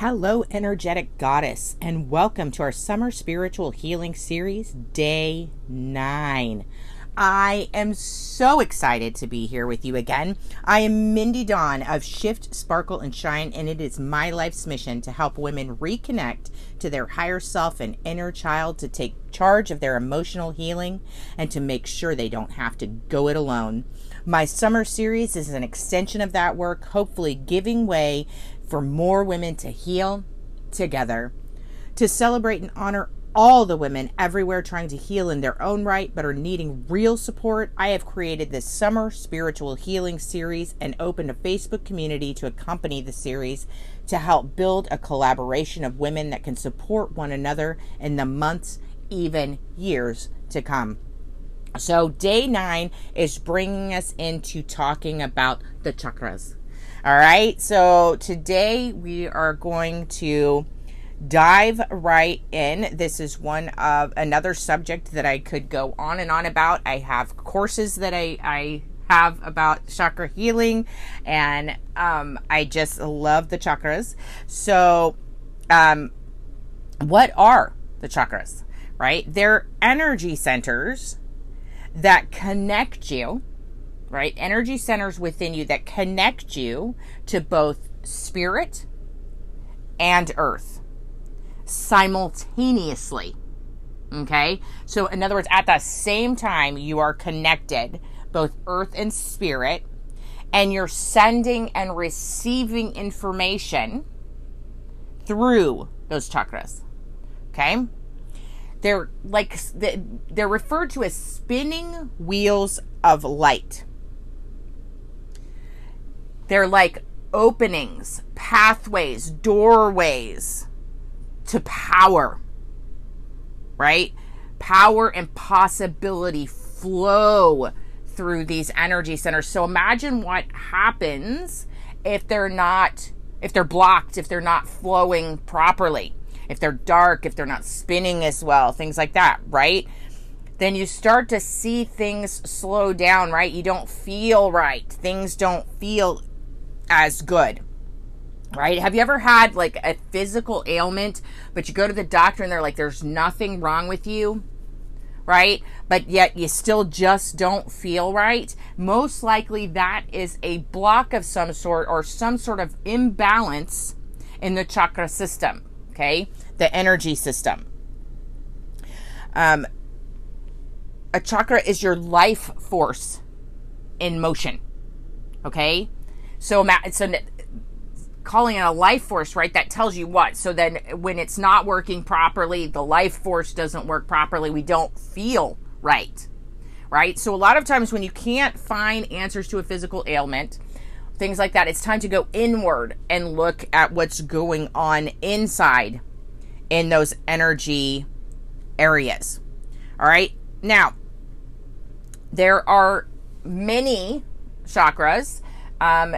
Hello, energetic goddess, and welcome to our summer spiritual healing series, day nine. I am so excited to be here with you again. I am Mindy Dawn of Shift, Sparkle, and Shine, and it is my life's mission to help women reconnect to their higher self and inner child to take charge of their emotional healing and to make sure they don't have to go it alone. My summer series is an extension of that work, hopefully giving way for more women to heal together, to celebrate and honor all the women everywhere trying to heal in their own right but are needing real support, I have created this summer spiritual healing series and opened a Facebook community to accompany the series to help build a collaboration of women that can support one another in the months, even years to come. So, day nine is bringing us into talking about the chakras. All right, so today we are going to dive right in. This is one of another subject that I could go on and on about. I have courses that I, I have about chakra healing, and um, I just love the chakras. So, um, what are the chakras? Right? They're energy centers that connect you right? Energy centers within you that connect you to both spirit and earth simultaneously. Okay? So, in other words, at the same time, you are connected, both earth and spirit, and you're sending and receiving information through those chakras. Okay? They're like, they're referred to as spinning wheels of light. They're like openings, pathways, doorways to power, right? Power and possibility flow through these energy centers. So imagine what happens if they're not, if they're blocked, if they're not flowing properly, if they're dark, if they're not spinning as well, things like that, right? Then you start to see things slow down, right? You don't feel right. Things don't feel as good right? Have you ever had like a physical ailment, but you go to the doctor and they're like, there's nothing wrong with you, right? But yet you still just don't feel right? Most likely that is a block of some sort or some sort of imbalance in the chakra system, okay? The energy system. Um, a chakra is your life force in motion, okay? So, so calling it a life force, right? That tells you what? So then when it's not working properly, the life force doesn't work properly, we don't feel right. Right? So a lot of times when you can't find answers to a physical ailment, things like that, it's time to go inward and look at what's going on inside in those energy areas. All right? Now, there are many chakras. Um,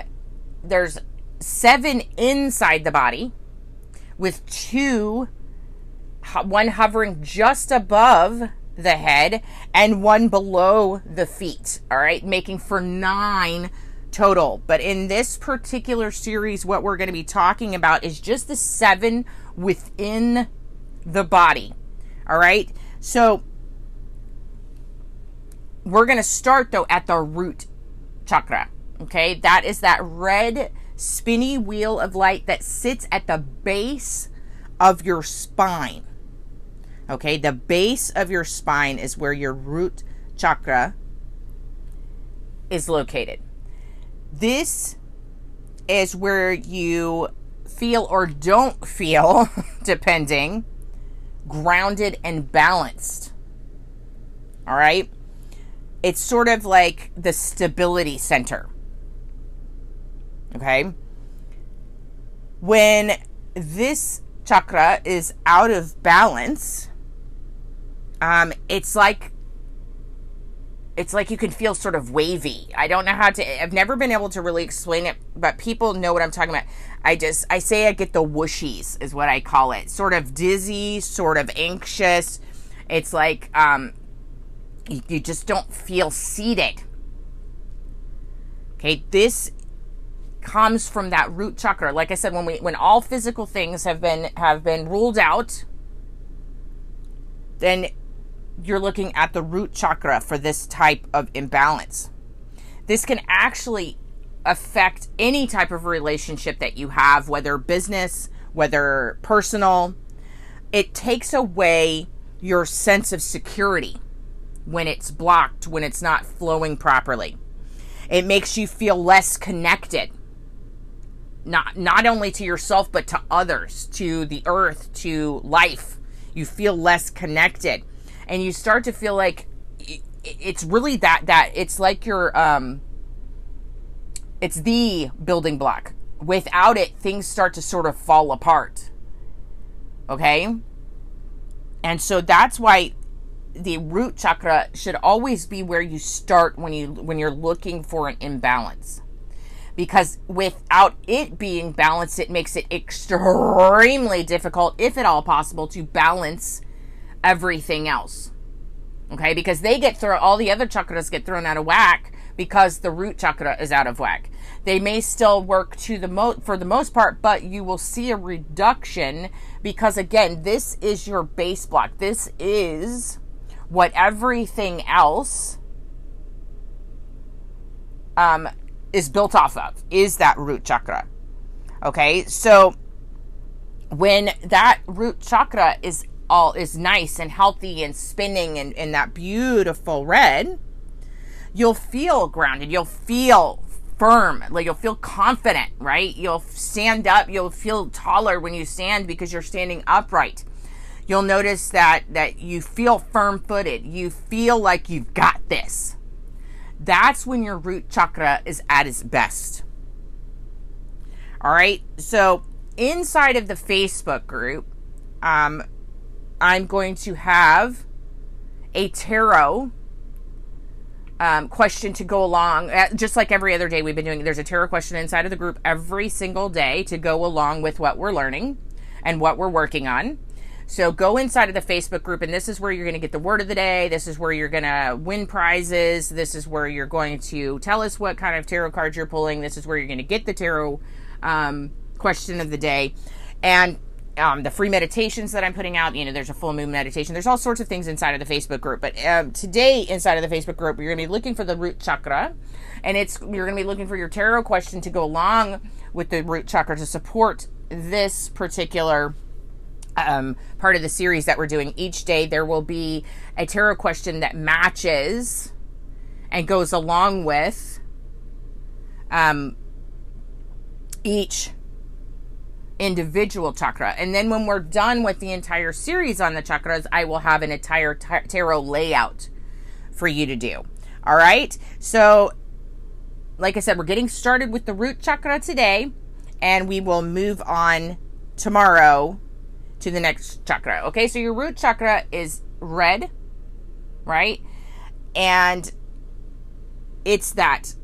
there's seven inside the body with two one hovering just above the head and one below the feet all right making for nine total. But in this particular series what we're going to be talking about is just the seven within the body all right? So we're going to start though at the root chakra Okay, that is that red spinny wheel of light that sits at the base of your spine. Okay, the base of your spine is where your root chakra is located. This is where you feel or don't feel, depending, grounded and balanced. All right? It's sort of like the stability center. Okay? When this chakra is out of balance, um, it's like it's like you can feel sort of wavy. I don't know how to I've never been able to really explain it, but people know what I'm talking about. I just I say I get the whooshies is what I call it. Sort of dizzy, sort of anxious. It's like um you, you just don't feel seated. Okay, this comes from that root chakra. Like I said, when we when all physical things have been have been ruled out, then you're looking at the root chakra for this type of imbalance. This can actually affect any type of relationship that you have, whether business, whether personal. It takes away your sense of security when it's blocked, when it's not flowing properly. It makes you feel less connected. Not not only to yourself but to others, to the earth, to life. You feel less connected and you start to feel like it's really that that it's like you're um it's the building block. Without it, things start to sort of fall apart. Okay? And so that's why the root chakra should always be where you start when you when you're looking for an imbalance because without it being balanced it makes it extremely difficult if at all possible to balance everything else. Okay? Because they get thrown all the other chakras get thrown out of whack because the root chakra is out of whack. They may still work to the mo for the most part but you will see a reduction because again this is your base block. This is what everything else um, is built off of is that root chakra. Okay, so when that root chakra is all is nice and healthy and spinning and in that beautiful red, you'll feel grounded. You'll feel firm. Like you'll feel confident, right? You'll stand up. You'll feel taller when you stand because you're standing upright you'll notice that that you feel firm-footed. You feel like you've got this. That's when your root chakra is at its best. All right. So inside of the Facebook group, um, I'm going to have a tarot um, question to go along, uh, just like every other day we've been doing. There's a tarot question inside of the group every single day to go along with what we're learning and what we're working on. So go inside of the Facebook group, and this is where you're going to get the word of the day. This is where you're going to win prizes. This is where you're going to tell us what kind of tarot cards you're pulling. This is where you're going to get the tarot um, question of the day. And um, the free meditations that I'm putting out. You know, there's a full moon meditation. There's all sorts of things inside of the Facebook group. But uh, today, inside of the Facebook group, you're going to be looking for the root chakra, and it's you're going to be looking for your tarot question to go along with the root chakra to support this particular um, part of the series that we're doing. Each day there will be a tarot question that matches and goes along with um, each individual chakra. And then when we're done with the entire series on the chakras, I will have an entire tarot layout for you to do. All right. So, like I said, we're getting started with the root chakra today, and we will move on tomorrow to the next chakra. Okay, so your root chakra is red, right? And it's that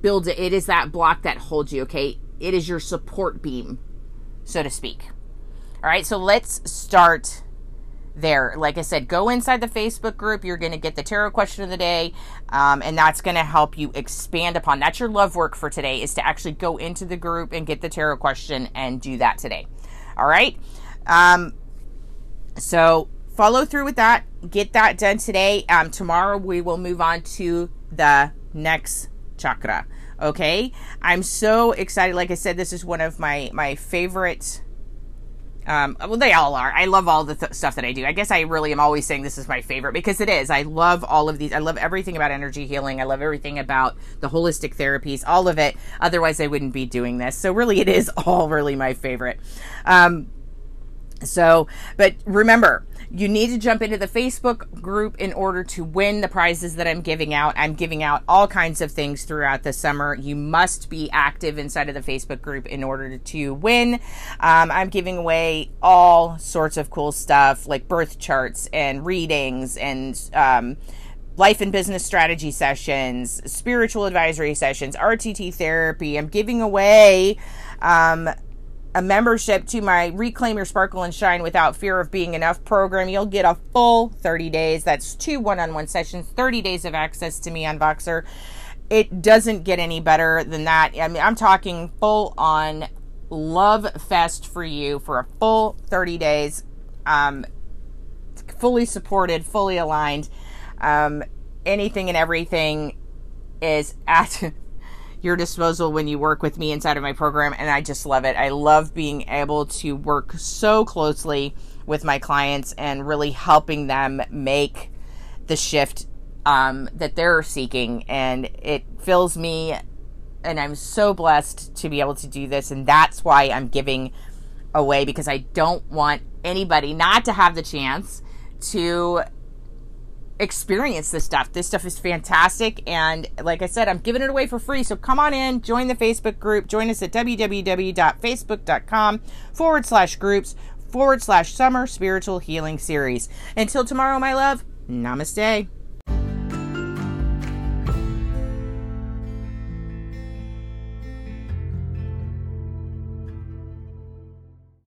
build it is that block that holds you, okay? It is your support beam, so to speak. All right, so let's start there. Like I said, go inside the Facebook group. You're going to get the tarot question of the day, um, and that's going to help you expand upon. That's your love work for today is to actually go into the group and get the tarot question and do that today. All right. Um, so follow through with that. Get that done today. Um, tomorrow we will move on to the next chakra. Okay, I'm so excited. Like I said, this is one of my my favorite. Um, well, they all are. I love all the th- stuff that I do. I guess I really am always saying this is my favorite because it is. I love all of these. I love everything about energy healing. I love everything about the holistic therapies, all of it. Otherwise, I wouldn't be doing this. So, really, it is all really my favorite. Um, so, but remember, you need to jump into the Facebook group in order to win the prizes that I'm giving out. I'm giving out all kinds of things throughout the summer. You must be active inside of the Facebook group in order to win. Um, I'm giving away all sorts of cool stuff like birth charts and readings and um, life and business strategy sessions, spiritual advisory sessions, RTT therapy. I'm giving away. Um, a membership to my Reclaim Your Sparkle and Shine Without Fear of Being Enough program, you'll get a full 30 days. That's two one on one sessions, 30 days of access to me on Voxer. it doesn't get any better than that. I mean, I'm talking full on love fest for you for a full 30 days. Um, fully supported, fully aligned. Um, anything and everything is at your disposal when you work with me inside of my program, and I just love it. I love being able to work so closely with my clients and really helping them make the shift um, that they're seeking, and it fills me. And I'm so blessed to be able to do this, and that's why I'm giving away because I don't want anybody not to have the chance to experience this stuff. This stuff is fantastic. And like I said, I'm giving it away for free. So come on in, join the Facebook group, join us at www.facebook.com forward slash groups forward slash summer spiritual healing series. Until tomorrow, my love, namaste.